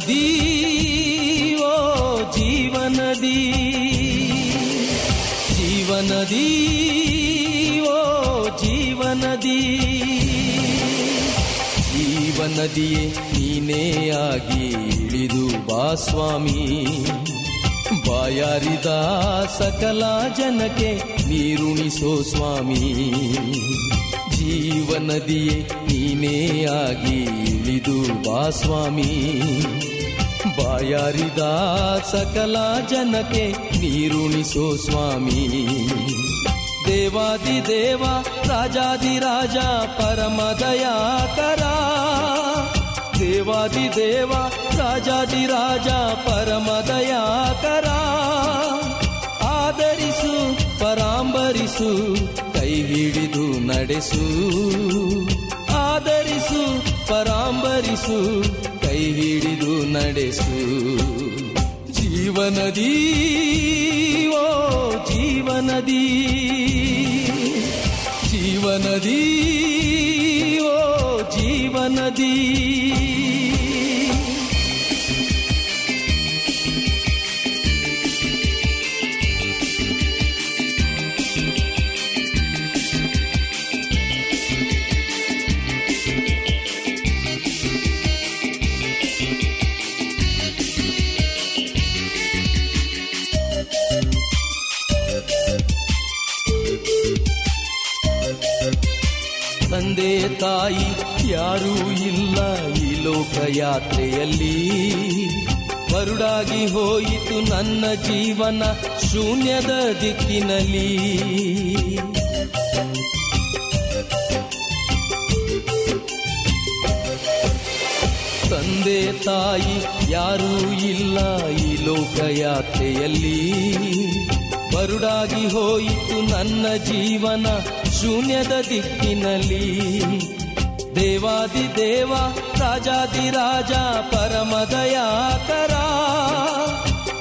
ಜೀವನದಿ ಓ ಜೀವನದಿ. ಜೀವನದಿ, ಓ ಜೀವನದಿ. ಜೀವನದಿಯೇ ನೀನೇ ಆಗಿ ಇಳಿದು ಬಾ ಸ್ವಾಮಿ. ಬಾಯಾರಿದ ಸಕಲ ಜನಕ್ಕೆ ನೀರುಣಿಸೋ ಸ್ವಾಮಿ. ಜೀವನದಿಯೇ ನೀನೇ ಆಗಿ ಇಳಿದು ಬಾ ಸ್ವಾಮಿ. ಬಾಯಾರಿದ ಸಕಲ ಜನಕ್ಕೆ ನೀರುಣಿಸೋ ಸ್ವಾಮಿ ದೇವಾದಿ ದೇವ ರಾಜಾದಿ ರಾಜ ಪರಮ ದಯಾಕರ ದೇವಾದಿ ದೇವ ರಾಜಾದಿ ರಾಜ ಪರಮ ದಯಾಕರ ಆದರಿಸು ಪರಾಂಬರಿಸು ಕೈ ಹಿಡಿದು ನಡೆಸು ಆದರಿಸು ಪರಾಂಬರಿಸು ಕೈ ಹಿಡಿದು ನಡೆಸು. ಜೀವನದಿ ಓ ಜೀವನದಿ. ಜೀವನದಿ. ತಾಯಿ, ಯಾರೂ ಇಲ್ಲ ಈ ಲೋಕ ಯಾತ್ರೆಯಲ್ಲಿ ಬರುಡಾಗಿ ಹೋಯಿತು ನನ್ನ ಜೀವನ ಶೂನ್ಯದ ದಿಕ್ಕಿನಲ್ಲಿ. ತಂದೆ, ತಾಯಿ, ಯಾರೂ ಇಲ್ಲ ಈ ಲೋಕ ಯಾತ್ರೆಯಲ್ಲಿ ಬರುಡಾಗಿ ಹೋಯಿತು ನನ್ನ ಜೀವನ ಶೂನ್ಯದ ದಿಕ್ಕಿನಲ್ಲಿ. ದೇವಾದಿ ದೇವ, ರಾಜಾದಿ ರಾಜ ಪರಮ ದಯಾಕರ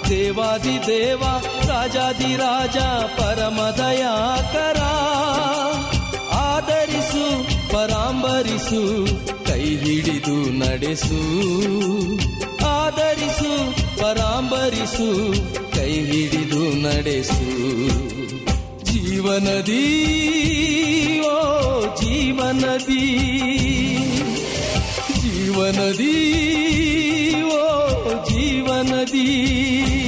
ದೇವಾದಿ ದೇವ, ರಾಜಾದಿ ರಾಜ ಪರಮ ದಯಾಕರ ಆದರಿಸು ಪರಾಂಬರಿಸು, ಕೈ ಹಿಡಿದು ನಡೆಸು. ಆದರಿಸು ಪರಾಂಬರಿಸು, ಕೈ ಹಿಡಿದು ನಡೆಸು. ಜೀವನದಿ ಓ ಜೀವನದಿ. ಜೀವನದಿ ಓ ಜೀವನದಿ.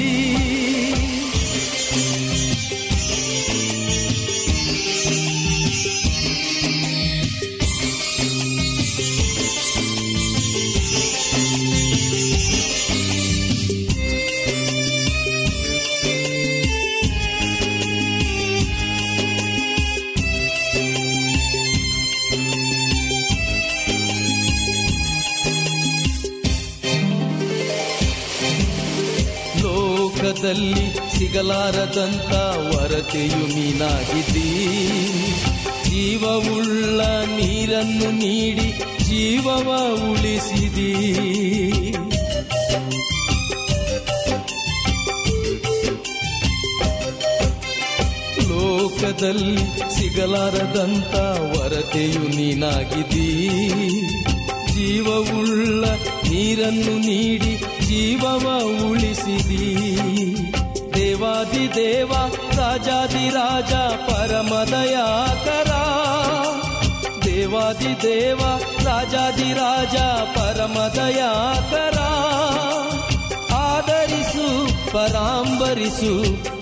ಲೋಕದಲ್ಲಿ ಸಿಗಲಾರದಂತ ವರತೆಯು ನೀನಾಗಿದ್ದೀ ಜೀವವುಳ್ಳ ನೀರನ್ನು ನೀಡಿ ಜೀವವ ಉಳಿಸಿದಿ. ಲೋಕದಲ್ಲಿ ಸಿಗಲಾರದಂತ ವರತೆಯು ನೀನಾಗಿದ್ದೀ ಜೀವವುಳ್ಳ ನೀರನ್ನು ನೀಡಿ ಜೀವವ ಉಳಿಸಿದಿ. ದೇವಾದಿ ದೇವ ರಾಜಾದಿ ರಾಜ ಪರಮದಯಾಕರ ದೇವಾದಿ ದೇವ ರಾಜಾದಿ ರಾಜ ಪರಮದಯಾಕರ ಆದರಿಸು ಪರಾಂಬರಿಸು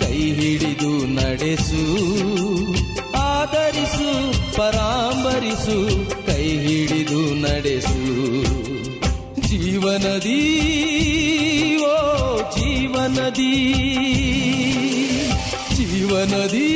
ಕೈ ಹಿಡಿದು ನಡೆಸು ಆದರಿಸು ಪರಾಂಬರಿಸು ಕೈ ಹಿಡಿದು ನಡೆಸು ಜೀವನದಿ ಓ ಜೀವನದಿ ಜೀವನದಿ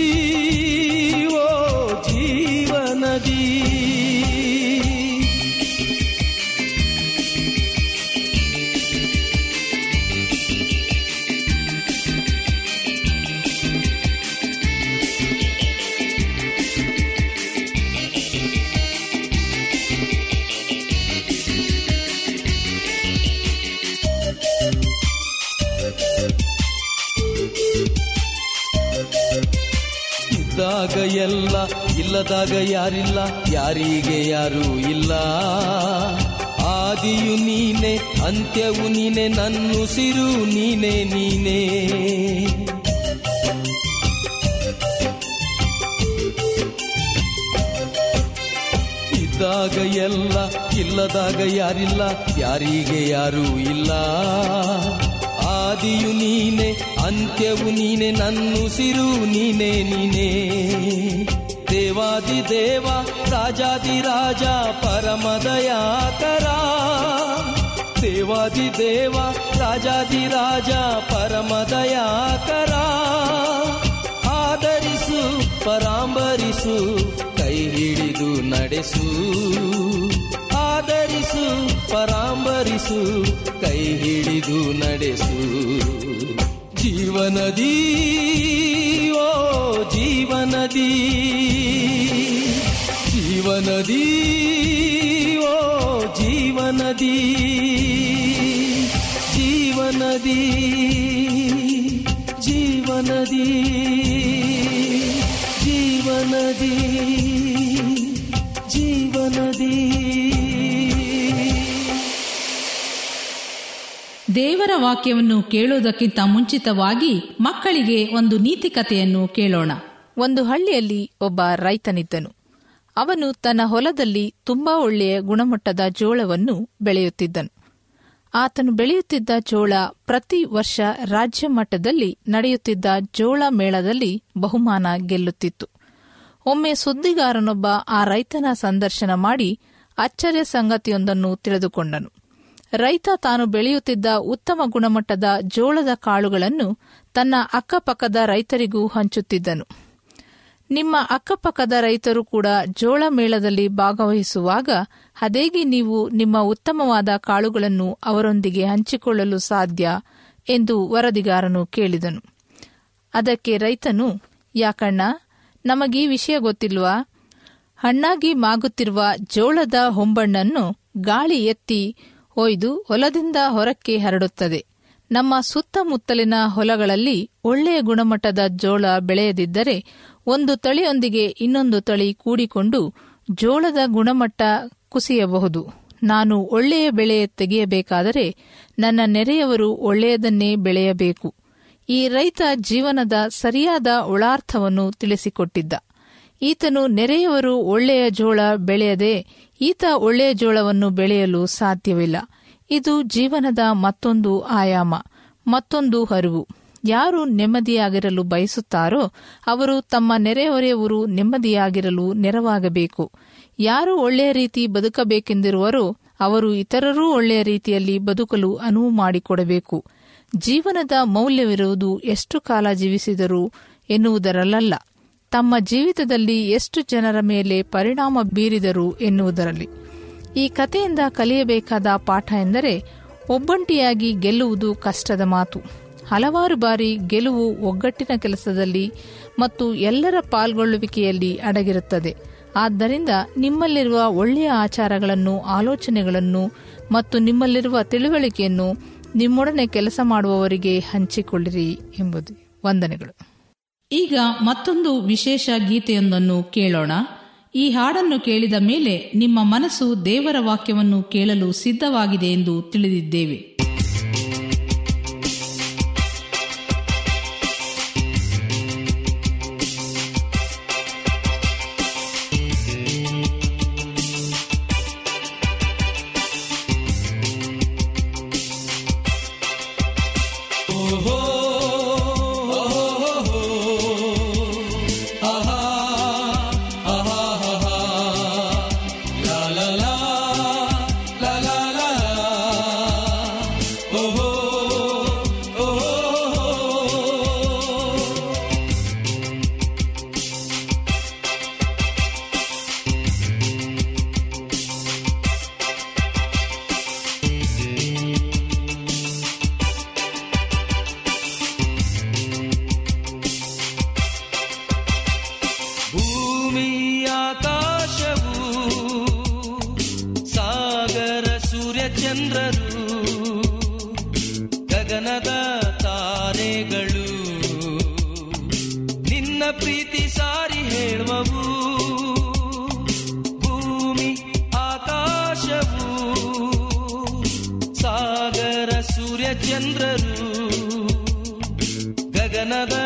ಇಲ್ಲದಾಗ ಯಾರಿಲ್ಲ, ಯಾರಿಗೆ ಯಾರೂ ಇಲ್ಲ. ಆದಿಯು ನೀನೆ, ಅಂತ್ಯವು ನೀನೆ ನನ್ನುಸಿರು ನೀನೆ, ನೀನೇ. ಇದ್ದಾಗ ಎಲ್ಲ, ಇಲ್ಲದಾಗ ಯಾರಿಲ್ಲ, ಯಾರಿಗೆ ಯಾರೂ ಇಲ್ಲ. ಆದಿಯು ನೀನೆ, ಅಂತ್ಯವು ನೀನೆ ನನ್ನುಸಿರು ನೀನೆ, ನೀನೇ. ದೇವಾದಿ ದೇವ, ರಾಜಾದಿ ರಾಜ ಪರಮದಯಾಕರ ದೇವಾದಿ ದೇವ, ರಾಜಾದಿ ರಾಜ ಪರಮದಯಾಕರ ಆದರಿಸು ಪರಾಂಬರಿಸು, ಕೈ ಹಿಡಿದು ನಡೆಸು. ಆದರಿಸು ಪರಾಂಬರಿಸು, ಕೈ ಹಿಡಿದು ನಡೆಸು. ಜೀವನದಿ, ಓ ಜೀವನದಿ. ಜೀವನದಿ ಓ ಜೀವನದಿ ಜೀವನದಿ ಜೀವನದಿ ಜೀವನದಿ ಜೀವನದಿ. ದೇವರ ವಾಕ್ಯವನ್ನು ಕೇಳುವುದಕ್ಕಿಂತ ಮುಂಚಿತವಾಗಿ ಮಕ್ಕಳಿಗೆ ಒಂದು ನೀತಿ ಕಥೆಯನ್ನು ಕೇಳೋಣ. ಒಂದು ಹಳ್ಳಿಯಲ್ಲಿ ಒಬ್ಬ ರೈತನಿದ್ದನು. ಅವನು ತನ್ನ ಹೊಲದಲ್ಲಿ ತುಂಬಾ ಒಳ್ಳೆಯ ಗುಣಮಟ್ಟದ ಜೋಳವನ್ನು ಬೆಳೆಯುತ್ತಿದ್ದನು. ಆತನು ಬೆಳೆಯುತ್ತಿದ್ದ ಜೋಳ ಪ್ರತಿ ವರ್ಷ ರಾಜ್ಯ ಮಟ್ಟದಲ್ಲಿ ನಡೆಯುತ್ತಿದ್ದ ಜೋಳ ಮೇಳದಲ್ಲಿ ಬಹುಮಾನ ಗೆಲ್ಲುತ್ತಿತ್ತು. ಒಮ್ಮೆ ಸುದ್ದಿಗಾರನೊಬ್ಬ ಆ ರೈತನ ಸಂದರ್ಶನ ಮಾಡಿ ಅಚ್ಚರಿಯ ಸಂಗತಿಯೊಂದನ್ನು ತಿಳಿದುಕೊಂಡನು. ರೈತ ತಾನು ಬೆಳೆಯುತ್ತಿದ್ದ ಉತ್ತಮ ಗುಣಮಟ್ಟದ ಜೋಳದ ಕಾಳುಗಳನ್ನು ತನ್ನ ಅಕ್ಕಪಕ್ಕದ ರೈತರಿಗೂ ಹಂಚುತ್ತಿದ್ದನು. ನಿಮ್ಮ ಅಕ್ಕಪಕ್ಕದ ರೈತರು ಕೂಡ ಜೋಳ ಮೇಳದಲ್ಲಿ ಭಾಗವಹಿಸುವಾಗ ಅದೇಗೆ ನೀವು ನಿಮ್ಮ ಉತ್ತಮವಾದ ಕಾಳುಗಳನ್ನು ಅವರೊಂದಿಗೆ ಹಂಚಿಕೊಳ್ಳಲು ಸಾಧ್ಯ ಎಂದು ವರದಿಗಾರನು ಕೇಳಿದನು. ಅದಕ್ಕೆ ರೈತನು ಯಾಕಣ್ಣ ನಮಗೀ ವಿಷಯ ಗೊತ್ತಿಲ್ವಾ? ಹಣ್ಣಾಗಿ ಮಾಗುತ್ತಿರುವ ಜೋಳದ ಹೊಂಬಣ್ಣನ್ನು ಗಾಳಿ ಎತ್ತಿ ಒಯ್ದು ಹೊಲದಿಂದ ಹೊರಕ್ಕೆ ಹರಡುತ್ತದೆ. ನಮ್ಮ ಸುತ್ತಮುತ್ತಲಿನ ಹೊಲಗಳಲ್ಲಿ ಒಳ್ಳೆಯ ಗುಣಮಟ್ಟದ ಜೋಳ ಬೆಳೆಯದಿದ್ದರೆ ಒಂದು ತಳಿಯೊಂದಿಗೆ ಇನ್ನೊಂದು ತಳಿ ಕೂಡಿಕೊಂಡು ಜೋಳದ ಗುಣಮಟ್ಟ ಕುಸಿಯಬಹುದು. ನಾನು ಒಳ್ಳೆಯ ಬೆಳೆ ತೆಗೆಯಬೇಕಾದರೆ ನನ್ನ ನೆರೆಯವರು ಒಳ್ಳೆಯದನ್ನೇ ಬೆಳೆಯಬೇಕು. ಈ ರೈತ ಜೀವನದ ಸರಿಯಾದ ಒಳಾರ್ಥವನ್ನು ತಿಳಿಸಿಕೊಟ್ಟಿದ್ದ. ಈತನು ನೆರೆಯವರು ಒಳ್ಳೆಯ ಜೋಳ ಬೆಳೆಯದೆ ಈತ ಒಳ್ಳೆಯ ಜೋಳವನ್ನು ಬೆಳೆಯಲು ಸಾಧ್ಯವಿಲ್ಲ. ಇದು ಜೀವನದ ಮತ್ತೊಂದು ಆಯಾಮ, ಮತ್ತೊಂದು ಹರಿವು. ಯಾರು ನೆಮ್ಮದಿಯಾಗಿರಲು ಬಯಸುತ್ತಾರೋ ಅವರು ತಮ್ಮ ನೆರೆಹೊರೆಯವರು ನೆಮ್ಮದಿಯಾಗಿರಲು ನೆರವಾಗಬೇಕು. ಯಾರು ಒಳ್ಳೆಯ ರೀತಿ ಬದುಕಬೇಕೆಂದಿರುವರೋ ಅವರು ಇತರರೂ ಒಳ್ಳೆಯ ರೀತಿಯಲ್ಲಿ ಬದುಕಲು ಅನುವು ಮಾಡಿಕೊಡಬೇಕು. ಜೀವನದ ಮೌಲ್ಯವಿರುವುದು ಎಷ್ಟು ಕಾಲ ಜೀವಿಸಿದರು ಎನ್ನುವುದರಲ್ಲ ತಮ್ಮ ಜೀವಿತದಲ್ಲಿ ಎಷ್ಟು ಜನರ ಮೇಲೆ ಪರಿಣಾಮ ಬೀರಿದರು ಎನ್ನುವುದರಲ್ಲಿ. ಈ ಕಥೆಯಿಂದ ಕಲಿಯಬೇಕಾದ ಪಾಠ ಎಂದರೆ, ಒಬ್ಬಂಟಿಯಾಗಿ ಗೆಲ್ಲುವುದು ಕಷ್ಟದ ಮಾತು. ಹಲವಾರು ಬಾರಿ ಗೆಲುವು ಒಗ್ಗಟ್ಟಿನ ಕೆಲಸದಲ್ಲಿ ಮತ್ತು ಎಲ್ಲರ ಪಾಲ್ಗೊಳ್ಳುವಿಕೆಯಲ್ಲಿ ಅಡಗಿರುತ್ತದೆ. ಆದ್ದರಿಂದ ನಿಮ್ಮಲ್ಲಿರುವ ಒಳ್ಳೆಯ ಆಚಾರಗಳನ್ನು, ಆಲೋಚನೆಗಳನ್ನು ಮತ್ತು ನಿಮ್ಮಲ್ಲಿರುವ ತಿಳುವಳಿಕೆಯನ್ನು ನಿಮ್ಮೊಡನೆ ಕೆಲಸ ಮಾಡುವವರಿಗೆ ಹಂಚಿಕೊಳ್ಳಿರಿ ಎಂಬುದು ವಂದನೆಗಳು. ಈಗ ಮತ್ತೊಂದು ವಿಶೇಷ ಗೀತೆಯೊಂದನ್ನು ಕೇಳೋಣ. ಈ ಹಾಡನ್ನು ಕೇಳಿದ ಮೇಲೆ ನಿಮ್ಮ ಮನಸ್ಸು ದೇವರ ವಾಕ್ಯವನ್ನು ಕೇಳಲು ಸಿದ್ಧವಾಗಿದೆ ಎಂದು ತಿಳಿದಿದ್ದೇವೆ. ಚಂದ್ರರು ಗಗನದ ತಾರೆಗಳು ನಿನ್ನ ಪ್ರೀತಿ ಸಾರಿ ಹೇಳುವವು ಭೂಮಿ ಆಕಾಶವು ಸಾಗರ ಸೂರ್ಯ ಚಂದ್ರರು ಗಗನದ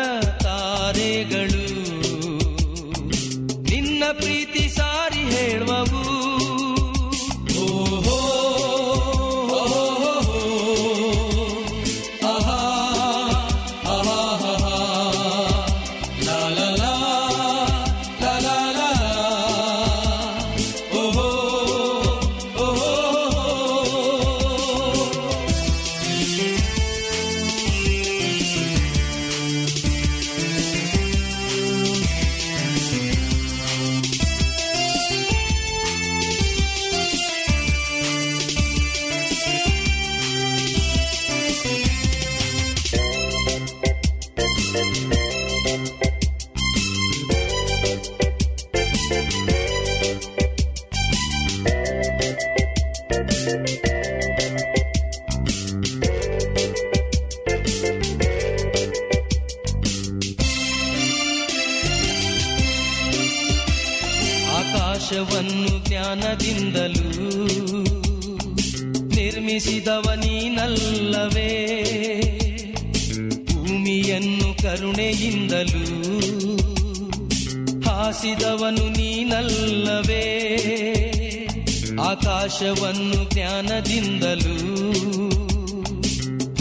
ಜ್ಞಾನದಿಂದಲೂ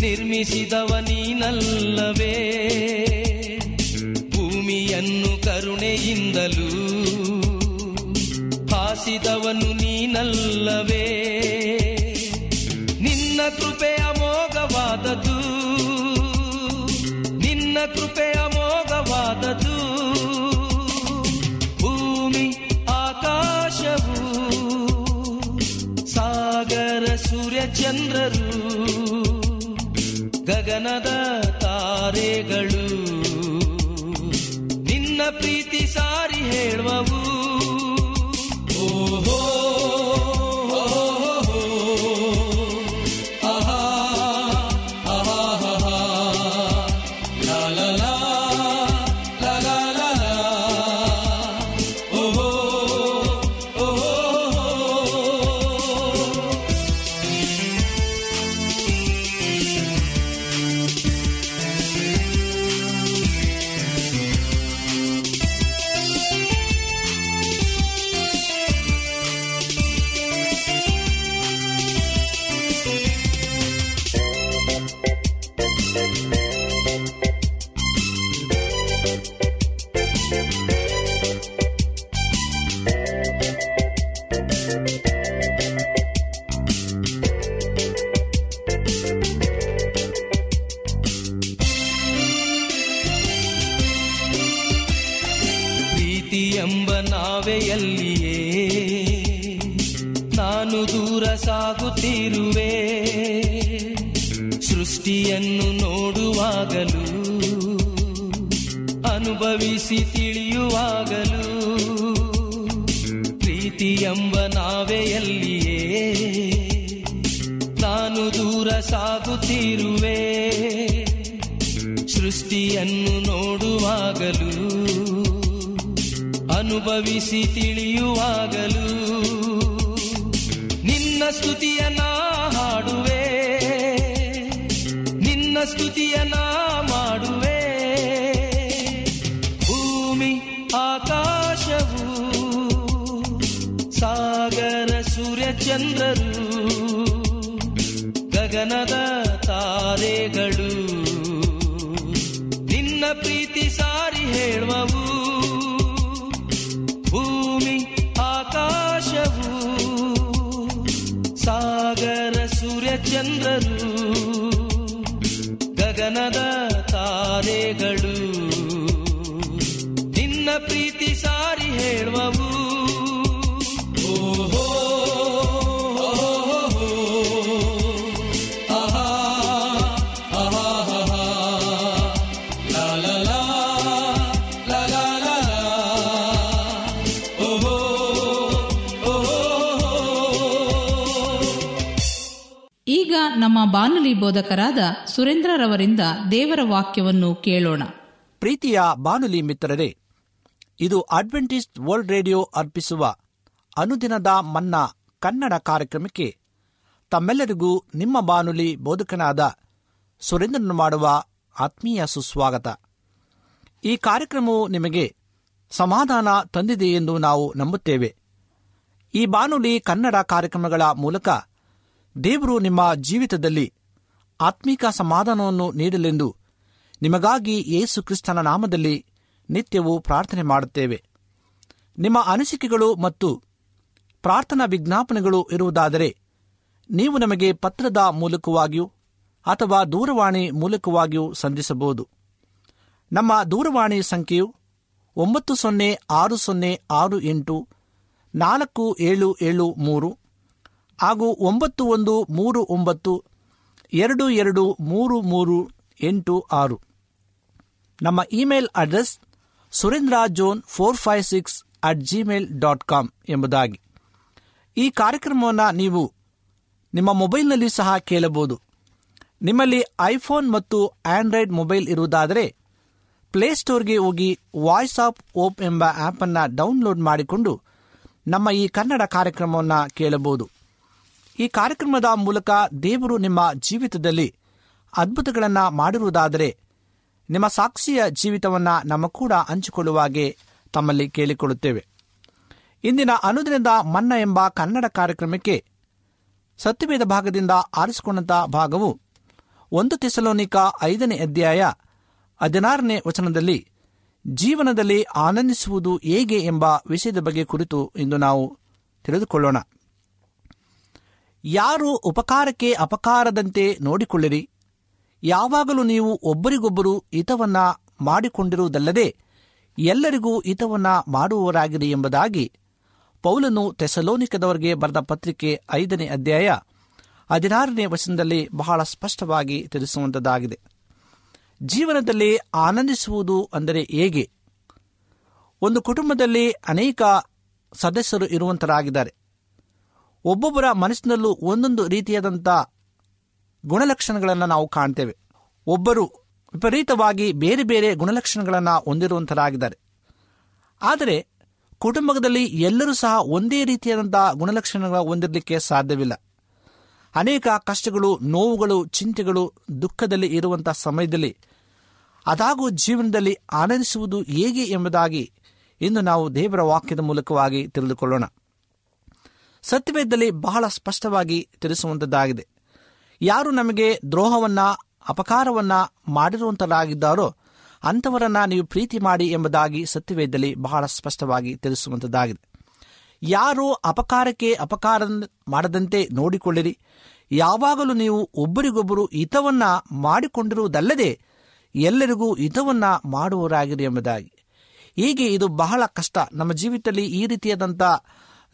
ನಿರ್ಮಿಸಿದವ ನೀನಲ್ಲವೇ. ಭೂಮಿಯನ್ನು ಕರುಣೆಯಿಂದಲೂ ಹಾಸಿದವನು ನೀನಲ್ಲವೇ. ನಿನ್ನ ಕೃಪೆ ಅಮೋಘವಾದದು ನಿನ್ನ ಕೃಪೆ ಮೋಘವಾದದು ಸೂರ್ಯ ಚಂದ್ರರು ಗಗನದ ತಾರೆಗಳು. ನೋಡುವಾಗಲೂ, ಅನುಭವಿಸಿ ತಿಳಿಯುವಾಗಲೂ ಪ್ರೀತಿ ಎಂಬ ನಾವೆಯಲ್ಲಿಯೇ, ನಾನು ದೂರ ಸಾಗುತ್ತಿರುವೆ. ಸೃಷ್ಟಿಯನ್ನು ನೋಡುವಾಗಲೂ, ಅನುಭವಿಸಿ ತಿಳಿಯುವಾಗಲೂ, ನಿನ್ನ ಸ್ತುತಿಯ ಸ್ತುತಿಯ ನಾ ಮಾಡುವೆ. ಭೂಮಿ, ಆಕಾಶವು, ಸಾಗರ, ಸೂರ್ಯ, ಚಂದ್ರರು, ಗಗನದ ತಾರೆಗಳು. ನಿನ್ನ ಪ್ರೀತಿ ಸಾರಿ ಹೇಳುವವು. ಭೂಮಿ, ಆಕಾಶವು, ಸಾಗರ, ಸೂರ್ಯ, ಚಂದ್ರರು ಗಗನದ ತಾರೆಗಳು. ಬಾನುಲಿ ಬೋಧಕರಾದ ಸುರೇಂದ್ರರವರಿಂದ ದೇವರ ವಾಕ್ಯವನ್ನು ಕೇಳೋಣ. ಪ್ರೀತಿಯ ಬಾನುಲಿ ಮಿತ್ರರೇ, ಇದು ಅಡ್ವೆಂಟಿಸ್ಟ್ ವರ್ಲ್ಡ್ ರೇಡಿಯೋ ಅರ್ಪಿಸುವ ಅನುದಿನದ ಮನ್ನಾ ಕನ್ನಡ ಕಾರ್ಯಕ್ರಮಕ್ಕೆ ತಮ್ಮೆಲ್ಲರಿಗೂ ನಿಮ್ಮ ಬಾನುಲಿ ಬೋಧಕನಾದ ಸುರೇಂದ್ರನು ಮಾಡುವ ಆತ್ಮೀಯ ಸುಸ್ವಾಗತ. ಈ ಕಾರ್ಯಕ್ರಮವು ನಿಮಗೆ ಸಮಾಧಾನ ತಂದಿದೆ ಎಂದು ನಾವು ನಂಬುತ್ತೇವೆ. ಈ ಬಾನುಲಿ ಕನ್ನಡ ಕಾರ್ಯಕ್ರಮಗಳ ಮೂಲಕ ದೇವರು ನಿಮ್ಮ ಜೀವಿತದಲ್ಲಿ ಆತ್ಮಿಕ ಸಮಾಧಾನವನ್ನು ನೀಡಲೆಂದು ನಿಮಗಾಗಿ ಯೇಸು ಕ್ರಿಸ್ತನ ನಾಮದಲ್ಲಿ ನಿತ್ಯವೂ ಪ್ರಾರ್ಥನೆ ಮಾಡುತ್ತೇವೆ. ನಿಮ್ಮ ಅನಿಸಿಕೆಗಳು ಮತ್ತು ಪ್ರಾರ್ಥನಾ ವಿಜ್ಞಾಪನೆಗಳು ಇರುವುದಾದರೆ ನೀವು ನಮಗೆ ಪತ್ರದ ಮೂಲಕವಾಗಿಯೂ ಅಥವಾ ದೂರವಾಣಿ ಮೂಲಕವಾಗಿಯೂ ಸಂಧಿಸಬಹುದು. ನಮ್ಮ ದೂರವಾಣಿ ಸಂಖ್ಯೆಯು ಒಂಬತ್ತು ಸೊನ್ನೆ ಆರು ಸೊನ್ನೆ ಆರು ಎಂಟು ನಾಲ್ಕು ಏಳು ಏಳು ಮೂರು ಹಾಗೂ ಒಂಬತ್ತು ಒಂದು ಮೂರು ಒಂಬತ್ತು ಎರಡು ಎರಡು ಮೂರು ಮೂರು ಎಂಟು ಆರು. ನಮ್ಮ email address Surendra John four five six at Gmail dot com ಎಂಬುದಾಗಿ. ಈ ಕಾರ್ಯಕ್ರಮವನ್ನು ನೀವು ನಿಮ್ಮ ಮೊಬೈಲ್ನಲ್ಲಿ ಸಹ ಕೇಳಬಹುದು. ನಿಮ್ಮಲ್ಲಿ ಐಫೋನ್ ಮತ್ತು ಆಂಡ್ರಾಯ್ಡ್ ಮೊಬೈಲ್ ಇರುವುದಾದರೆ ಪ್ಲೇಸ್ಟೋರ್ಗೆ ಹೋಗಿ ವಾಯ್ಸ್ ಆಫ್ ಓಪ್ ಎಂಬ ಆ್ಯಪನ್ನು ಡೌನ್ಲೋಡ್ ಮಾಡಿಕೊಂಡು ನಮ್ಮ ಈ ಕನ್ನಡ ಕಾರ್ಯಕ್ರಮವನ್ನು ಕೇಳಬಹುದು. ಈ ಕಾರ್ಯಕ್ರಮದ ಮೂಲಕ ದೇವರು ನಿಮ್ಮ ಜೀವಿತದಲ್ಲಿ ಅದ್ಭುತಗಳನ್ನು ಮಾಡಿರುವುದಾದರೆ ನಿಮ್ಮ ಸಾಕ್ಷಿಯ ಜೀವಿತವನ್ನು ನಮ್ಮ ಕೂಡ ಹಂಚಿಕೊಳ್ಳುವಾಗೆ ತಮ್ಮಲ್ಲಿ ಕೇಳಿಕೊಳ್ಳುತ್ತೇವೆ. ಇಂದಿನ ಅನುದಿನದ ಮನ್ನ ಎಂಬ ಕನ್ನಡ ಕಾರ್ಯಕ್ರಮಕ್ಕೆ ಸತ್ಯವೇದ ಭಾಗದಿಂದ ಆರಿಸಿಕೊಂಡಂಥ ಭಾಗವು ಒಂದು ತಿಸಲೋನಿಕ ಐದನೇ ಅಧ್ಯಾಯ ಹದಿನಾರನೇ ವಚನದಲ್ಲಿ ಜೀವನದಲ್ಲಿ ಆನಂದಿಸುವುದು ಹೇಗೆ ಎಂಬ ವಿಷಯದ ಬಗ್ಗೆ ಕುರಿತು ಇಂದು ನಾವು ತಿಳಿದುಕೊಳ್ಳೋಣ. ಯಾರು ಉಪಕಾರಕ್ಕೆ ಅಪಕಾರದಂತೆ ನೋಡಿಕೊಳ್ಳಿರಿ. ಯಾವಾಗಲೂ ನೀವು ಒಬ್ಬರಿಗೊಬ್ಬರು ಹಿತವನ್ನ ಮಾಡಿಕೊಂಡಿರುವುದಲ್ಲದೆ ಎಲ್ಲರಿಗೂ ಹಿತವನ್ನ ಮಾಡುವವರಾಗಿರಿ ಎಂಬುದಾಗಿ ಪೌಲನು ತೆಸಲೋನಿಕದವರಿಗೆ ಬರೆದ ಪತ್ರಿಕೆ ಐದನೇ ಅಧ್ಯಾಯ ಹದಿನಾರನೇ ವಚನದಲ್ಲಿ ಬಹಳ ಸ್ಪಷ್ಟವಾಗಿ ತಿಳಿಸುವಂತದಾಗಿದೆ ಜೀವನದಲ್ಲಿ ಆನಂದಿಸುವುದು ಅಂದರೆ ಹೇಗೆ? ಒಂದು ಕುಟುಂಬದಲ್ಲಿ ಅನೇಕ ಸದಸ್ಯರು ಇರುವಂತರಾಗಿದ್ದಾರೆ. ಒಬ್ಬೊಬ್ಬರ ಮನಸ್ಸಿನಲ್ಲೂ ಒಂದೊಂದು ರೀತಿಯಾದಂಥ ಗುಣಲಕ್ಷಣಗಳನ್ನು ನಾವು ಕಾಣ್ತೇವೆ. ಒಬ್ಬರು ವಿಪರೀತವಾಗಿ ಬೇರೆ ಬೇರೆ ಗುಣಲಕ್ಷಣಗಳನ್ನು ಹೊಂದಿರುವಂಥರಾಗಿದ್ದಾರೆ ಆದರೆ ಕುಟುಂಬದಲ್ಲಿ ಎಲ್ಲರೂ ಸಹ ಒಂದೇ ರೀತಿಯಾದಂಥ ಗುಣಲಕ್ಷಣಗಳ ಹೊಂದಿರಲಿಕ್ಕೆ ಸಾಧ್ಯವಿಲ್ಲ. ಅನೇಕ ಕಷ್ಟಗಳು, ನೋವುಗಳು, ಚಿಂತೆಗಳು ದುಃಖದಲ್ಲಿ ಇರುವಂಥ ಸಮಯದಲ್ಲಿ ಅದಾಗೂ ಜೀವನದಲ್ಲಿ ಆನಂದಿಸುವುದು ಹೇಗೆ ಎಂಬುದಾಗಿ ಇಂದು ನಾವು ದೇವರ ವಾಕ್ಯದ ಮೂಲಕವಾಗಿ ತಿಳಿದುಕೊಳ್ಳೋಣ. ಸತ್ಯವೇದದಲ್ಲಿ ಬಹಳ ಸ್ಪಷ್ಟವಾಗಿ ತಿಳಿಸುವಂತದ್ದಾಗಿದೆ. ಯಾರು ನಮಗೆ ದ್ರೋಹವನ್ನ, ಅಪಕಾರವನ್ನ ಮಾಡಿರುವಂತರಾಗಿದ್ದಾರೋ ಅಂಥವರನ್ನ ನೀವು ಪ್ರೀತಿ ಮಾಡಿ ಎಂಬುದಾಗಿ ಸತ್ಯವೇದದಲ್ಲಿ ಬಹಳ ಸ್ಪಷ್ಟವಾಗಿ ತಿಳಿಸುವಂಥದ್ದಾಗಿದೆ ಯಾರು ಅಪಕಾರಕ್ಕೆ ಅಪಕಾರ ಮಾಡದಂತೆ ನೋಡಿಕೊಳ್ಳಿರಿ. ಯಾವಾಗಲೂ ನೀವು ಒಬ್ಬರಿಗೊಬ್ಬರು ಹಿತವನ್ನ ಮಾಡಿಕೊಂಡಿರುವುದಲ್ಲದೆ ಎಲ್ಲರಿಗೂ ಹಿತವನ್ನ ಮಾಡುವವರಾಗಿರಿ ಎಂಬುದಾಗಿ. ಹೀಗೆ ಇದು ಬಹಳ ಕಷ್ಟ. ನಮ್ಮ ಜೀವಿತದಲ್ಲಿ ಈ ರೀತಿಯಾದಂಥ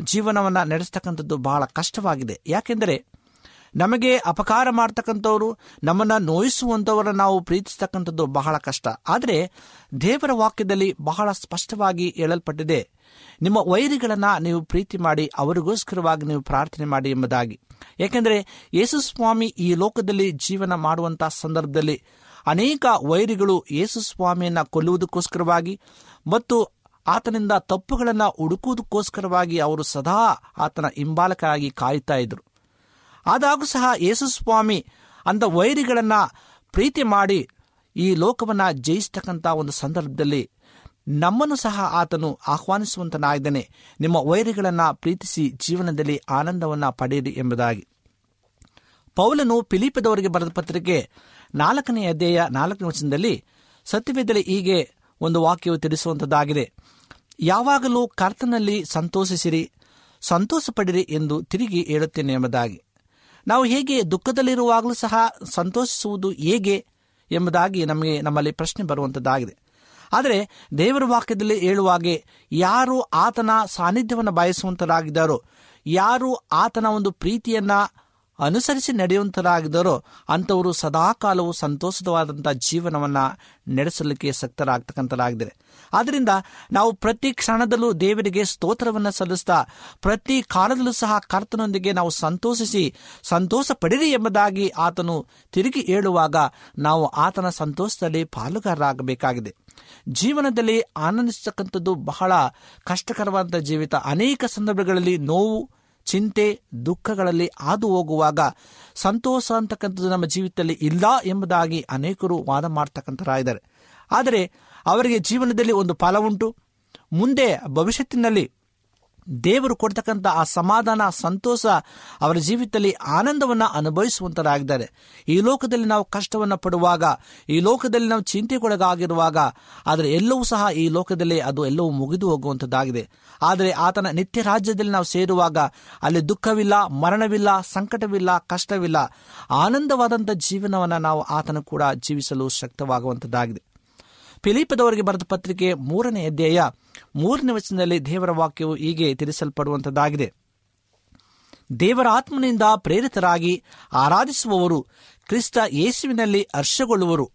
ಜೀವನವನ್ನು ನಡೆಸ್ತಕ್ಕಂಥದ್ದು ಬಹಳ ಕಷ್ಟವಾಗಿದೆ. ಯಾಕೆಂದರೆ ನಮಗೆ ಅಪಕಾರ ಮಾಡ್ತಕ್ಕಂಥವ್ರು, ನಮ್ಮನ್ನು ನೋಯಿಸುವಂಥವರನ್ನು ನಾವು ಪ್ರೀತಿಸ್ತಕ್ಕಂಥದ್ದು ಬಹಳ ಕಷ್ಟ. ಆದರೆ ದೇವರ ವಾಕ್ಯದಲ್ಲಿ ಬಹಳ ಸ್ಪಷ್ಟವಾಗಿ ಹೇಳಲ್ಪಟ್ಟಿದೆ. ನಿಮ್ಮ ವೈರಿಗಳನ್ನು ನೀವು ಪ್ರೀತಿ ಮಾಡಿ, ಅವರಿಗೋಸ್ಕರವಾಗಿ ನೀವು ಪ್ರಾರ್ಥನೆ ಮಾಡಿ ಎಂಬುದಾಗಿ. ಏಕೆಂದರೆ ಯೇಸುಸ್ವಾಮಿ ಈ ಲೋಕದಲ್ಲಿ ಜೀವನ ಮಾಡುವಂಥ ಸಂದರ್ಭದಲ್ಲಿ ಅನೇಕ ವೈರಿಗಳು ಯೇಸು ಸ್ವಾಮಿಯನ್ನು ಕೊಲ್ಲುವುದಕ್ಕೋಸ್ಕರವಾಗಿ ಮತ್ತು ಆತನಿಂದ ತಪ್ಪುಗಳನ್ನು ಹುಡುಕುವುದಕ್ಕೋಸ್ಕರವಾಗಿ ಅವರು ಸದಾ ಆತನ ಹಿಂಬಾಲಕರಾಗಿ ಕಾಯುತ್ತಾ ಇದ್ದರು. ಆದಾಗೂ ಸಹ ಯೇಸು ಸ್ವಾಮಿ ಅಂತ ವೈರಿಗಳನ್ನು ಪ್ರೀತಿ ಮಾಡಿ ಈ ಲೋಕವನ್ನು ಜಯಿಸ್ತಕ್ಕಂಥ ಒಂದು ಸಂದರ್ಭದಲ್ಲಿ ನಮ್ಮನ್ನು ಸಹ ಆತನು ಆಹ್ವಾನಿಸುವಂತನಾಗಿದ್ದಾನೆ. ನಿಮ್ಮ ವೈರಿಗಳನ್ನು ಪ್ರೀತಿಸಿ ಜೀವನದಲ್ಲಿ ಆನಂದವನ್ನು ಪಡೆಯಿರಿ ಎಂಬುದಾಗಿ. ಪೌಲನು ಫಿಲಿಪದವರಿಗೆ ಬರೆದ ಪತ್ರಿಕೆ ನಾಲ್ಕನೇ ಅಧ್ಯಾಯ ನಾಲ್ಕನೇ ವಚನದಲ್ಲಿ ಸತ್ಯವೇದಲ್ಲಿ ಹೀಗೆ ಒಂದು ವಾಕ್ಯವು ತಿಳಿಸುವಂಥದ್ದಾಗಿದೆ ಯಾವಾಗಲೂ ಕರ್ತನಲ್ಲಿ ಸಂತೋಷಿಸಿರಿ ಸಂತೋಷ ಪಡಿರಿ ಎಂದು ತಿರುಗಿ ಹೇಳುತ್ತೇನೆ ಎಂಬುದಾಗಿ. ನಾವು ಹೇಗೆ ದುಃಖದಲ್ಲಿರುವಾಗಲೂ ಸಹ ಸಂತೋಷಿಸುವುದು ಹೇಗೆ ಎಂಬುದಾಗಿ ನಮಗೆ ನಮ್ಮಲ್ಲಿ ಪ್ರಶ್ನೆ ಬರುವಂಥದ್ದಾಗಿದೆ ಆದರೆ ದೇವರ ವಾಕ್ಯದಲ್ಲಿ ಹೇಳುವಾಗೆ ಯಾರು ಆತನ ಸಾನ್ನಿಧ್ಯವನ್ನು ಬಯಸುವಂತರಾಗಿದ್ದಾರೋ, ಯಾರು ಆತನ ಒಂದು ಪ್ರೀತಿಯನ್ನ ಅನುಸರಿಸಿ ನಡೆಯುವಂತರಾಗಿದ್ದಾರೋ ಅಂಥವರು ಸದಾಕಾಲವು ಸಂತೋಷವಾದಂಥ ಜೀವನವನ್ನು ನಡೆಸಲಿಕ್ಕೆ ಸಕ್ತರಾಗ್ತಕ್ಕಂಥರಾಗಿದ್ದಾರೆ. ಆದ್ದರಿಂದ ನಾವು ಪ್ರತಿ ಕ್ಷಣದಲ್ಲೂ ದೇವರಿಗೆ ಸ್ತೋತ್ರವನ್ನು ಸಲ್ಲಿಸ್ತಾ ಪ್ರತಿ ಕಾಲದಲ್ಲೂ ಸಹ ಕರ್ತನೊಂದಿಗೆ ನಾವು ಸಂತೋಷಿಸಿ ಸಂತೋಷ ಪಡಿರಿ ಎಂಬುದಾಗಿ ಆತನು ತಿರುಗಿ ಹೇಳುವಾಗ ನಾವು ಆತನ ಸಂತೋಷದಲ್ಲಿ ಪಾಲುಗಾರರಾಗಬೇಕಾಗಿದೆ. ಜೀವನದಲ್ಲಿ ಆನಂದಿಸತಕ್ಕಂಥದ್ದು ಬಹಳ ಕಷ್ಟಕರವಾದಂಥ ಜೀವಿತ ಅನೇಕ ಸಂದರ್ಭಗಳಲ್ಲಿ ನೋವು ಚಿಂತೆ ದುಃಖಗಳಲ್ಲಿ ಹಾದು ಹೋಗುವಾಗ ಸಂತೋಷ ಅಂತಕ್ಕಂಥದ್ದು ನಮ್ಮ ಜೀವಿತದಲ್ಲಿ ಇಲ್ಲ ಎಂಬುದಾಗಿ ಅನೇಕರು ವಾದ ಮಾಡ್ತಕ್ಕಂಥರಾಗಿದ್ದಾರೆ ಆದರೆ ಅವರಿಗೆ ಜೀವನದಲ್ಲಿ ಒಂದು ಫಲ ಉಂಟು. ಮುಂದೆ ಭವಿಷ್ಯತ್ತಿನಲ್ಲಿ ದೇವರು ಕೊಡ್ತಕ್ಕಂಥ ಆ ಸಮಾಧಾನ, ಸಂತೋಷ ಅವರ ಜೀವಿತದಲ್ಲಿ ಆನಂದವನ್ನು ಅನುಭವಿಸುವಂತರಾಗಿದ್ದಾರೆ. ಈ ಲೋಕದಲ್ಲಿ ನಾವು ಕಷ್ಟವನ್ನು ಪಡುವಾಗ, ಈ ಲೋಕದಲ್ಲಿ ನಾವು ಚಿಂತೆಗೊಳಗಾಗಿರುವಾಗ, ಆದರೆ ಎಲ್ಲವೂ ಸಹ ಈ ಲೋಕದಲ್ಲಿ ಅದು ಎಲ್ಲವೂ ಮುಗಿದು ಹೋಗುವಂಥದ್ದಾಗಿದೆ ಆದರೆ ಆತನ ನಿತ್ಯ ರಾಜ್ಯದಲ್ಲಿ ನಾವು ಸೇರುವಾಗ ಅಲ್ಲಿ ದುಃಖವಿಲ್ಲ, ಮರಣವಿಲ್ಲ, ಸಂಕಟವಿಲ್ಲ, ಕಷ್ಟವಿಲ್ಲ ಆನಂದವಾದಂಥ ಜೀವನವನ್ನು ನಾವು ಆತನ ಕೂಡ ಜೀವಿಸಲು ಶಕ್ತವಾಗುವಂಥದ್ದಾಗಿದೆ ಫಿಲಿಪದವರಿಗೆ ಬರೆದ ಪತ್ರಿಕೆ ಮೂರನೇ ಅಧ್ಯಾಯ ಮೂರನೇ ವಚನದಲ್ಲಿ ದೇವರ ವಾಕ್ಯವು ಹೀಗೆ ತಿಳಿಸಲ್ಪಡುವಂಥದ್ದಾಗಿದೆ ದೇವರ ಆತ್ಮನಿಂದ ಪ್ರೇರಿತರಾಗಿ ಆರಾಧಿಸುವವರು ಕ್ರಿಸ್ತ ಯೇಸುವಿನಲ್ಲಿ ಹರ್ಷಗೊಳ್ಳುವರು.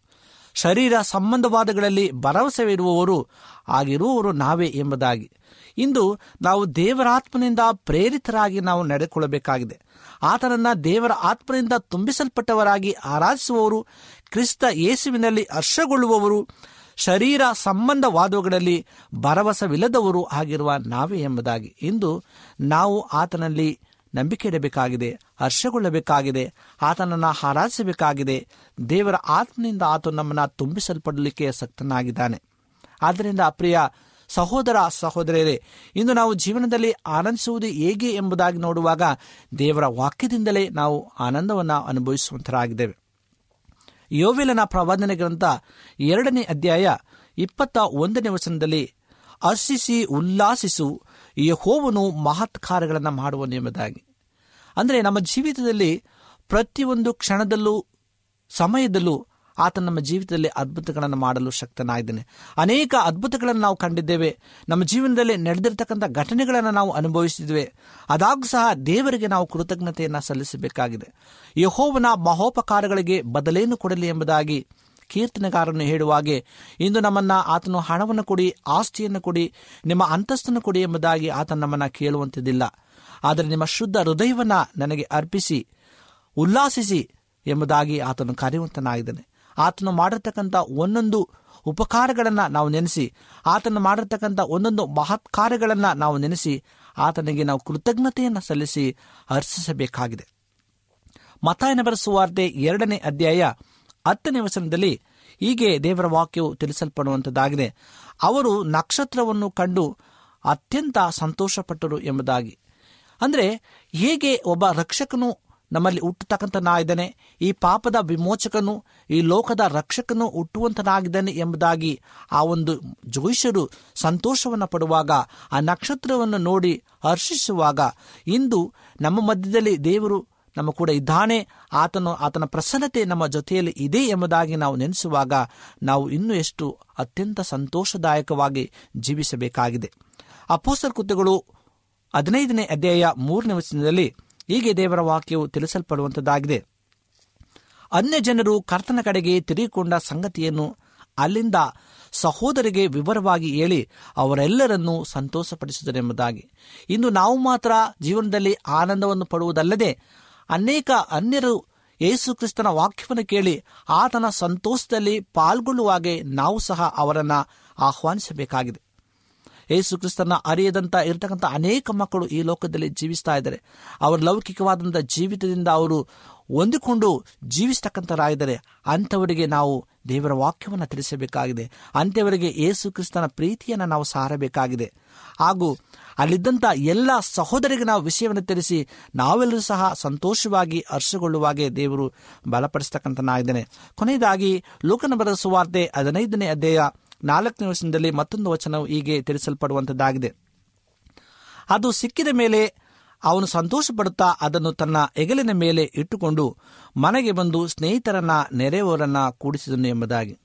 ಶರೀರ ಸಂಬಂಧವಾದಗಳಲ್ಲಿ ಭರವಸೆವಿರುವವರು ಆಗಿರುವವರು ನಾವೇ ಎಂಬುದಾಗಿ. ಇಂದು ನಾವು ದೇವರ ಆತ್ಮನಿಂದ ಪ್ರೇರಿತರಾಗಿ ನಾವು ನಡೆದುಕೊಳ್ಳಬೇಕಾಗಿದೆ. ಆತನನ್ನ ದೇವರ ಆತ್ಮನಿಂದ ತುಂಬಿಸಲ್ಪಟ್ಟವರಾಗಿ ಆರಾಧಿಸುವವರು ಕ್ರಿಸ್ತ ಯೇಸುವಿನಲ್ಲಿ ಹರ್ಷಗೊಳ್ಳುವವರು ಶರೀರ ಸಂಬಂಧವಾದವುಗಳಲ್ಲಿ ಭರವಸವಿಲ್ಲದವರು ಆಗಿರುವ ನಾವೇ ಎಂಬುದಾಗಿ ಇಂದು ನಾವು ಆತನಲ್ಲಿ ನಂಬಿಕೆ ಇಡಬೇಕಾಗಿದೆ ಹರ್ಷಗೊಳ್ಳಬೇಕಾಗಿದೆ, ಆತನನ್ನು ಆರಾಧಿಸಬೇಕಾಗಿದೆ ದೇವರ ಆತ್ಮನಿಂದ ಆತ ನಮ್ಮನ್ನು ತುಂಬಿಸಲ್ಪಡಲಿಕ್ಕೆ ಸಕ್ತನಾಗಿದ್ದಾನೆ. ಆದ್ದರಿಂದ ಪ್ರಿಯ ಸಹೋದರ ಸಹೋದರಿಯರೇ, ಇಂದು ನಾವು ಜೀವನದಲ್ಲಿ ಆನಂದಿಸುವುದು ಹೇಗೆ ಎಂಬುದಾಗಿ ನೋಡುವಾಗ ದೇವರ ವಾಕ್ಯದಿಂದಲೇ ನಾವು ಆನಂದವನ್ನು ಅನುಭವಿಸುವಂತರಾಗಿದ್ದೇವೆ. ಯೋವೆಲನ ಪ್ರವಾದನೆ ಗ್ರಂಥ ಎರಡನೇ ಅಧ್ಯಾಯ ಇಪ್ಪತ್ತ ಒಂದನೇ ವಚನದಲ್ಲಿ ಹರ್ಷಿಸಿ ಉಲ್ಲಾಸಿಸು, ಯಹೋವನು ಮಹತ್ ಕಾರ್ಯಗಳನ್ನು ನಿಯಮದಾಗಿ ಅಂದರೆ ನಮ್ಮ ಜೀವಿತದಲ್ಲಿ ಪ್ರತಿಯೊಂದು ಕ್ಷಣದಲ್ಲೂ, ಸಮಯದಲ್ಲೂ ಆತ ನಮ್ಮ ಜೀವಿತದಲ್ಲಿ ಅದ್ಭುತಗಳನ್ನು ಮಾಡಲು ಶಕ್ತನಾಗಿದ್ದಾನೆ. ಅನೇಕ ಅದ್ಭುತಗಳನ್ನು ನಾವು ಕಂಡಿದ್ದೇವೆ. ನಮ್ಮ ಜೀವನದಲ್ಲಿ ನಡೆದಿರ್ತಕ್ಕಂಥ ಘಟನೆಗಳನ್ನು ನಾವು ಅನುಭವಿಸಿದ್ದೇವೆ. ಅದಾಗೂ ಸಹ ದೇವರಿಗೆ ನಾವು ಕೃತಜ್ಞತೆಯನ್ನು ಸಲ್ಲಿಸಬೇಕಾಗಿದೆ. ಯಹೋವನ ಮಹೋಪಕಾರಗಳಿಗೆ ಬದಲೇನು ಕೊಡಲಿ ಎಂಬುದಾಗಿ ಕೀರ್ತನೆಗಾರನು ಹೇಳುವಾಗೆ ಇಂದು ನಮ್ಮನ್ನ ಆತನು ಹಣವನ್ನು ಕೊಡಿ, ಆಸ್ತಿಯನ್ನು ಕೊಡಿ, ನಿಮ್ಮ ಅಂತಸ್ತನ್ನು ಕೊಡಿ ಎಂಬುದಾಗಿ ಆತ ನಮ್ಮನ್ನು ಕೇಳುವಂತಿದ್ದಿಲ್ಲ. ಆದರೆ ನಿಮ್ಮ ಶುದ್ಧ ಹೃದಯವನ್ನ ನನಗೆ ಅರ್ಪಿಸಿ, ಉಲ್ಲಾಸಿಸಿ ಎಂಬುದಾಗಿ ಆತನು ಕರೆಯುವಂತನಾಗಿದ್ದಾನೆ. ಆತನು ಮಾಡಿರ್ತಕ್ಕಂಥ ಒಂದೊಂದು ಉಪಕಾರಗಳನ್ನು ನಾವು ನೆನೆಸಿ, ಆತನು ಮಾಡಿರ್ತಕ್ಕಂಥ ಒಂದೊಂದು ಮಹತ್ ಕಾರ್ಯಗಳನ್ನು ನಾವು ನೆನೆಸಿ, ಆತನಿಗೆ ನಾವು ಕೃತಜ್ಞತೆಯನ್ನು ಸಲ್ಲಿಸಿ ಹರ್ಷಿಸಬೇಕಾಗಿದೆ ಮತಾಯನ ಬರೆಸುವಾರ್ತೆ ಎರಡನೇ ಅಧ್ಯಾಯ ಹತ್ತನೇ ವಚನದಲ್ಲಿ ಹೀಗೆ ದೇವರ ವಾಕ್ಯವು ತಿಳಿಸಲ್ಪಡುವಂಥದ್ದಾಗಿದೆ ಅವರು ನಕ್ಷತ್ರವನ್ನು ಕಂಡು ಅತ್ಯಂತ ಸಂತೋಷಪಟ್ಟರು ಎಂಬುದಾಗಿ. ಅಂದರೆ, ಹೇಗೆ ಒಬ್ಬ ರಕ್ಷಕನು ನಮ್ಮಲ್ಲಿ ಹುಟ್ಟತಕ್ಕಂಥನಾಗಿದ್ದಾನೆ ಈ ಪಾಪದ ವಿಮೋಚಕನು, ಈ ಲೋಕದ ರಕ್ಷಕನು ಹುಟ್ಟುವಂತನಾಗಿದ್ದಾನೆ ಎಂಬುದಾಗಿ ಆ ಒಂದು ಜೋಯಿಷರು ಸಂತೋಷವನ್ನು ಪಡುವಾಗ, ಆ ನಕ್ಷತ್ರವನ್ನು ನೋಡಿ ಹರ್ಷಿಸುವಾಗ, ಇಂದು ನಮ್ಮ ಮಧ್ಯದಲ್ಲಿ ದೇವರು ನಮ್ಮ ಕೂಡ ಇದ್ದಾನೆ. ಆತನು, ಆತನ ಪ್ರಸನ್ನತೆ ನಮ್ಮ ಜೊತೆಯಲ್ಲಿ ಇದೆ ಎಂಬುದಾಗಿ ನಾವು ನೆನೆಸುವಾಗ ನಾವು ಇನ್ನೂ ಎಷ್ಟು ಅತ್ಯಂತ ಸಂತೋಷದಾಯಕವಾಗಿ ಜೀವಿಸಬೇಕಾಗಿದೆ. ಅಪೋಸರ್ ಕೃತ್ಯಗಳು ಹದಿನೈದನೇ ಅಧ್ಯಾಯ ಮೂರನೇ ವಚನದಲ್ಲಿ ಹೀಗೆ ದೇವರ ವಾಕ್ಯವು ತಿಳಿಸಲ್ಪಡುವಂಥದ್ದಾಗಿದೆ ಅನ್ಯ ಜನರು ಕರ್ತನ ಕಡೆಗೆ ತಿರುಗಿಕೊಂಡ ಸಂಗತಿಯನ್ನು ಅಲ್ಲಿಂದ ಸಹೋದರಿಗೆ ವಿವರವಾಗಿ ಹೇಳಿ ಅವರೆಲ್ಲರನ್ನೂ ಸಂತೋಷಪಡಿಸಿದರೆಂಬುದಾಗಿ. ಇಂದು ನಾವು ಮಾತ್ರ ಜೀವನದಲ್ಲಿ ಆನಂದವನ್ನು ಪಡುವುದಲ್ಲದೆ ಅನೇಕ ಅನ್ಯರು ಯೇಸು ಕ್ರಿಸ್ತನ ವಾಕ್ಯವನ್ನು ಕೇಳಿ ಆತನ ಸಂತೋಷದಲ್ಲಿ ಪಾಲ್ಗೊಳ್ಳುವಾಗೆ ನಾವು ಸಹ ಅವರನ್ನು ಆಹ್ವಾನಿಸಬೇಕಾಗಿದೆ. ಯೇಸು ಕ್ರಿಸ್ತನ ಅರಿಯದಂತ ಇರತಕ್ಕಂಥ ಅನೇಕ ಮಕ್ಕಳು ಈ ಲೋಕದಲ್ಲಿ ಜೀವಿಸ್ತಾ ಇದ್ದಾರೆ. ಅವರ ಲೌಕಿಕವಾದಂಥ ಜೀವಿತದಿಂದ ಅವರು ಹೊಂದಿಕೊಂಡು ಜೀವಿಸ್ತಕ್ಕಂಥರಾಗಿದ್ದಾರೆ ಅಂಥವರಿಗೆ ನಾವು ದೇವರ ವಾಕ್ಯವನ್ನು ತಿಳಿಸಬೇಕಾಗಿದೆ. ಅಂಥವರಿಗೆ ಯೇಸು ಕ್ರಿಸ್ತನ ಪ್ರೀತಿಯನ್ನು ನಾವು ಸಾರಬೇಕಾಗಿದೆ. ಹಾಗೂ ಅಲ್ಲಿದ್ದಂಥ ಎಲ್ಲ ಸಹೋದರಿಗೆ ನಾವು ವಿಷಯವನ್ನು ತಿಳಿಸಿ ನಾವೆಲ್ಲರೂ ಸಹ ಸಂತೋಷವಾಗಿ ಹರ್ಷಗೊಳ್ಳುವಾಗೆ ದೇವರು ಬಲಪಡಿಸ್ತಕ್ಕಂಥನಾಗಿದ್ದಾನೆ. ಕೊನೆಯದಾಗಿ ಲೋಕನ ಬರೆದ ಸುವಾರ್ತೆ ಹದಿನೈದನೇ ಅಧ್ಯಾಯ ನಾಲ್ಕನೇ ವಚನದಲ್ಲಿ ಮತ್ತೊಂದು ವಚನವು ಹೀಗೆ ತಿಳಿಸಲ್ಪಡುವಂಥದ್ದಾಗಿದೆ ಅದು ಸಿಕ್ಕಿದ ಮೇಲೆ ಅವನು ಸಂತೋಷ ಪಡುತ್ತಾ ಅದನ್ನು ತನ್ನ ಹೆಗಲಿನ ಮೇಲೆ ಇಟ್ಟುಕೊಂಡು ಮನೆಗೆ ಬಂದು ಸ್ನೇಹಿತರನ್ನ, ನೆರೆಯವರನ್ನ ಕೂಡಿಸಿದನು ಎಂಬುದಾಗಿ.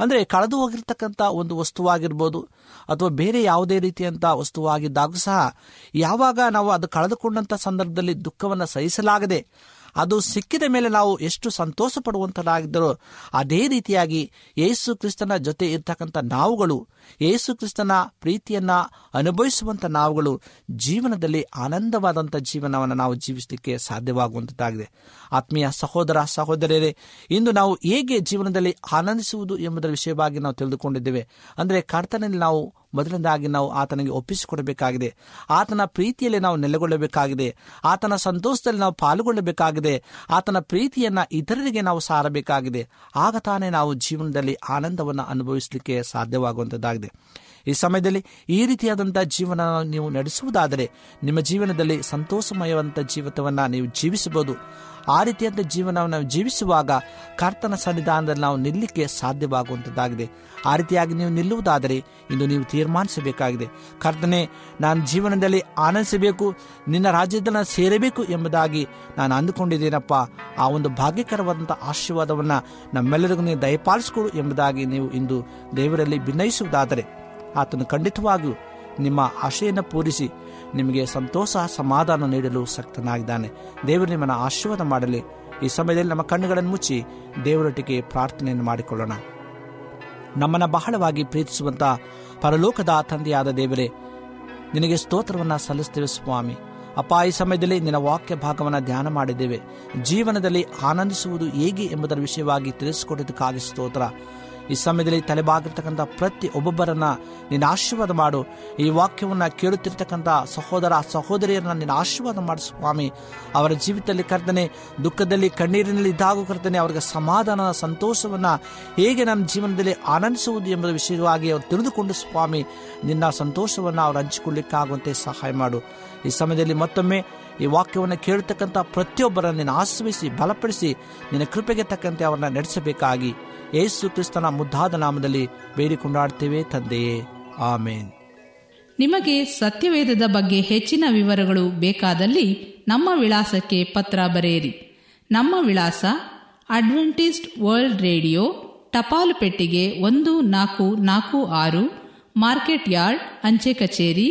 ಅಂದರೆ ಕಳೆದು ಹೋಗಿರ್ತಕ್ಕಂಥ ಒಂದು ವಸ್ತುವಾಗಿರ್ಬೋದು ಅಥವಾ ಬೇರೆ ಯಾವುದೇ ರೀತಿಯಂಥ ವಸ್ತುವಾಗಿದ್ದಾಗೂ ಸಹ ಯಾವಾಗ ನಾವು ಅದು ಕಳೆದುಕೊಂಡಂಥ ಸಂದರ್ಭದಲ್ಲಿ ದುಃಖವನ್ನು ಸಹಿಸಲಾಗದೆ ಅದು ಸಿಕ್ಕಿದ ಮೇಲೆ ನಾವು ಎಷ್ಟು ಸಂತೋಷ ಪಡುವಂತರಾಗಿದ್ದರೋ ಅದೇ ರೀತಿಯಾಗಿ ಯೇಸು ಕ್ರಿಸ್ತನ ಜೊತೆ ಇರ್ತಕ್ಕಂಥ ನಾವುಗಳು, ಯೇಸು ಕ್ರಿಸ್ತನ ಪ್ರೀತಿಯನ್ನ ಅನುಭವಿಸುವಂತ ನಾವುಗಳು ಜೀವನದಲ್ಲಿ ಆನಂದವಾದಂಥ ಜೀವನವನ್ನು ನಾವು ಜೀವಿಸಲಿಕ್ಕೆ ಸಾಧ್ಯವಾಗುವಂಥದ್ದಾಗಿದೆ. ಆತ್ಮೀಯ ಸಹೋದರ, ಸಹೋದರಿಯರೇ, ಇಂದು ನಾವು ಹೇಗೆ ಜೀವನದಲ್ಲಿ ಆನಂದಿಸುವುದು ಎಂಬುದರ ವಿಷಯವಾಗಿ ನಾವು ತಿಳಿದುಕೊಂಡಿದ್ದೇವೆ. ಅಂದರೆ ಕರ್ತನಲ್ಲಿ ನಾವು ಮೊದಲನೇದಾಗಿ ನಾವು ಆತನಿಗೆ ಒಪ್ಪಿಸಿಕೊಡಬೇಕಾಗಿದೆ. ಆತನ ಪ್ರೀತಿಯಲ್ಲಿ ನಾವು ನೆಲೆಗೊಳ್ಳಬೇಕಾಗಿದೆ. ಆತನ ಸಂತೋಷದಲ್ಲಿ ನಾವು ಪಾಲ್ಗೊಳ್ಳಬೇಕಾಗಿದೆ. ಆತನ ಪ್ರೀತಿಯನ್ನ ಇತರರಿಗೆ ನಾವು ಸಾರಬೇಕಾಗಿದೆ. ಆಗ ತಾನೇ ನಾವು ಜೀವನದಲ್ಲಿ ಆನಂದವನ್ನು ಅನುಭವಿಸಲಿಕ್ಕೆ ಸಾಧ್ಯವಾಗುವಂಥದ್ದಾಗಿದೆ ಈ ಸಮಯದಲ್ಲಿ ಈ ರೀತಿಯಾದಂಥ ಜೀವನ ನೀವು ನಡೆಸುವುದಾದರೆ ನಿಮ್ಮ ಜೀವನದಲ್ಲಿ ಸಂತೋಷಮಯವಂಥ ಜೀವಿತವನ್ನು ನೀವು ಜೀವಿಸಬಹುದು. ಆ ರೀತಿಯಾದ ಜೀವನವನ್ನು ನಾವು ಜೀವಿಸುವಾಗ ಕರ್ತನ ಸನ್ನಿಧಾನದಲ್ಲಿ ನಾವು ನಿಲ್ಲಕ್ಕೆ ಸಾಧ್ಯವಾಗುವಂಥದ್ದಾಗಿದೆ ಆ ರೀತಿಯಾಗಿ ನೀವು ನಿಲ್ಲುವುದಾದರೆ ಇಂದು ನೀವು ತೀರ್ಮಾನಿಸಬೇಕಾಗಿದೆ. ಕರ್ತನೆ, ನಾನು ಜೀವನದಲ್ಲಿ ಆನಂದಿಸಬೇಕು, ನಿನ್ನ ರಾಜ್ಯದಲ್ಲಿ ಸೇರಬೇಕು ಎಂಬುದಾಗಿ ನಾನು ಅಂದುಕೊಂಡಿದ್ದೇನಪ್ಪ. ಆ ಒಂದು ಭಾಗ್ಯಕರವಾದಂಥ ಆಶೀರ್ವಾದವನ್ನು ನಮ್ಮೆಲ್ಲರಿಗೂ ನೀವು ದಯಪಾಲಿಸಿಕೊಡು ಎಂಬುದಾಗಿ ನೀವು ಇಂದು ದೇವರಲ್ಲಿ ಭಿನ್ನಯಿಸುವುದಾದರೆ ಆತನು ಖಂಡಿತವಾಗಿಯೂ ನಿಮ್ಮ ಆಶೆಯನ್ನು ಪೂರಿಸಿ ನಿಮಗೆ ಸಂತೋಷ ಸಮಾಧಾನ ನೀಡಲು ಸಕ್ತನಾಗಿದ್ದಾನೆ. ದೇವರು ನಿಮ್ಮನ್ನು ಆಶೀರ್ವಾದ ಮಾಡಲಿ. ಈ ಸಮಯದಲ್ಲಿ ನಮ್ಮ ಕಣ್ಣುಗಳನ್ನು ಮುಚ್ಚಿ ದೇವರೊಟ್ಟಿಗೆ ಪ್ರಾರ್ಥನೆಯನ್ನು ಮಾಡಿಕೊಳ್ಳೋಣ. ನಮ್ಮನ್ನು ಬಹಳವಾಗಿ ಪ್ರೀತಿಸುವಂತ ಪರಲೋಕದ ತಂದೆಯಾದ ದೇವರೇ, ನಿನಗೆ ಸ್ತೋತ್ರವನ್ನು ಸಲ್ಲಿಸ್ತೇವೆ ಸ್ವಾಮಿ. ಅಪ್ಪ, ಈ ಸಮಯದಲ್ಲಿ ನಿನ್ನ ವಾಕ್ಯ ಭಾಗವನ್ನು ಧ್ಯಾನ ಮಾಡಿದ್ದೇವೆ. ಜೀವನದಲ್ಲಿ ಆನಂದಿಸುವುದು ಹೇಗೆ ಎಂಬುದರ ವಿಷಯವಾಗಿ ತಿಳಿಸಿಕೊಟ್ಟಿದ್ದಕ್ಕಾಗಿ ಸ್ತೋತ್ರ. ಈ ಸಮಯದಲ್ಲಿ ತಲೆಬಾಗಿರ್ತಕ್ಕಂಥ ಪ್ರತಿ ಒಬ್ಬೊಬ್ಬರನ್ನ ನೀನು ಆಶೀರ್ವಾದ ಮಾಡು. ಈ ವಾಕ್ಯವನ್ನು ಕೇಳುತ್ತಿರ್ತಕ್ಕಂಥ ಸಹೋದರ ಸಹೋದರಿಯರನ್ನ ನೀನು ಆಶೀರ್ವಾದ ಮಾಡು ಸ್ವಾಮಿ. ಅವರ ಜೀವಿತದಲ್ಲಿ ಕರ್ತನೆ, ದುಃಖದಲ್ಲಿ, ಕಣ್ಣೀರಿನಲ್ಲಿ ಇದ್ದಾಗೂ ಕರ್ತನೆ, ಅವರಿಗೆ ಸಮಾಧಾನ, ಸಂತೋಷವನ್ನು ಹೇಗೆ ನನ್ನ ಜೀವನದಲ್ಲಿ ಆನಂದಿಸುವುದು ಎಂಬ ವಿಷಯವಾಗಿ ಅವರು ತಿಳಿದುಕೊಂಡು ಸ್ವಾಮಿ, ನಿನ್ನ ಸಂತೋಷವನ್ನು ಅವರು ಹಂಚಿಕೊಳ್ಳಿಕ್ಕಾಗುವಂತೆ ಸಹಾಯ ಮಾಡು. ಈ ಸಮಯದಲ್ಲಿ ಮತ್ತೊಮ್ಮೆ ಈ ವಾಕ್ಯವನ್ನು ಕೇಳತಕ್ಕಂಥ ಪ್ರತಿಯೊಬ್ಬರನ್ನು ನೀನು ಆಶ್ರಯಿಸಿ, ಬಲಪಡಿಸಿ, ನಿನ್ನ ಕೃಪೆಗೆ ತಕ್ಕಂತೆ ಅವರನ್ನ ನಡೆಸಬೇಕಾಗಿ. ಯೇಸು ಕ್ರಿಸ್ತನ ಮುದ್ದಾದ ನಾಮದಲ್ಲಿ ಬೇಡಿಕೊಂಡಾಡ್ತೇವೆ ತಂದೆಯೇ. ಆಮೇನ್. ನಿಮಗೆ ಸತ್ಯವೇದದ ಬಗ್ಗೆ ಹೆಚ್ಚಿನ ವಿವರಗಳು ಬೇಕಾದಲ್ಲಿ ನಮ್ಮ ವಿಳಾಸಕ್ಕೆ ಪತ್ರ ಬರೆಯಿರಿ. ನಮ್ಮ ವಿಳಾಸ ಅಡ್ವೆಂಟಿಸ್ಟ್ ವರ್ಲ್ಡ್ ರೇಡಿಯೋ ಟಪಾಲು ಪೆಟ್ಟಿಗೆ ಒಂದು ನಾಲ್ಕು ನಾಲ್ಕು ಆರು, ಮಾರ್ಕೆಟ್ ಯಾರ್ಡ್, ಅಂಚೆ ಕಚೇರಿ,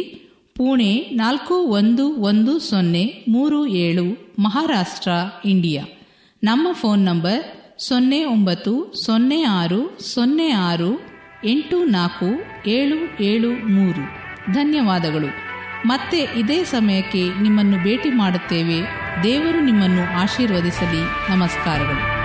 ಪುಣೆ ನಾಲ್ಕು ಒಂದು ಒಂದು ಸೊನ್ನೆ ಮೂರು ಏಳು, ಮಹಾರಾಷ್ಟ್ರ, ಇಂಡಿಯಾ. ನಮ್ಮ ಫೋನ್ ನಂಬರ್ ಸೊನ್ನೆ ಒಂಬತ್ತು, ಸೊನ್ನೆ ಆರು ಸೊನ್ನೆ ಆರು, ಎಂಟು ನಾಲ್ಕು, ಏಳು ಏಳು ಮೂರು. ಧನ್ಯವಾದಗಳು. ಮತ್ತೆ ಇದೇ ಸಮಯಕ್ಕೆ ನಿಮ್ಮನ್ನು ಭೇಟಿ ಮಾಡುತ್ತೇವೆ. ದೇವರು ನಿಮ್ಮನ್ನು ಆಶೀರ್ವದಿಸಲಿ. ನಮಸ್ಕಾರಗಳು.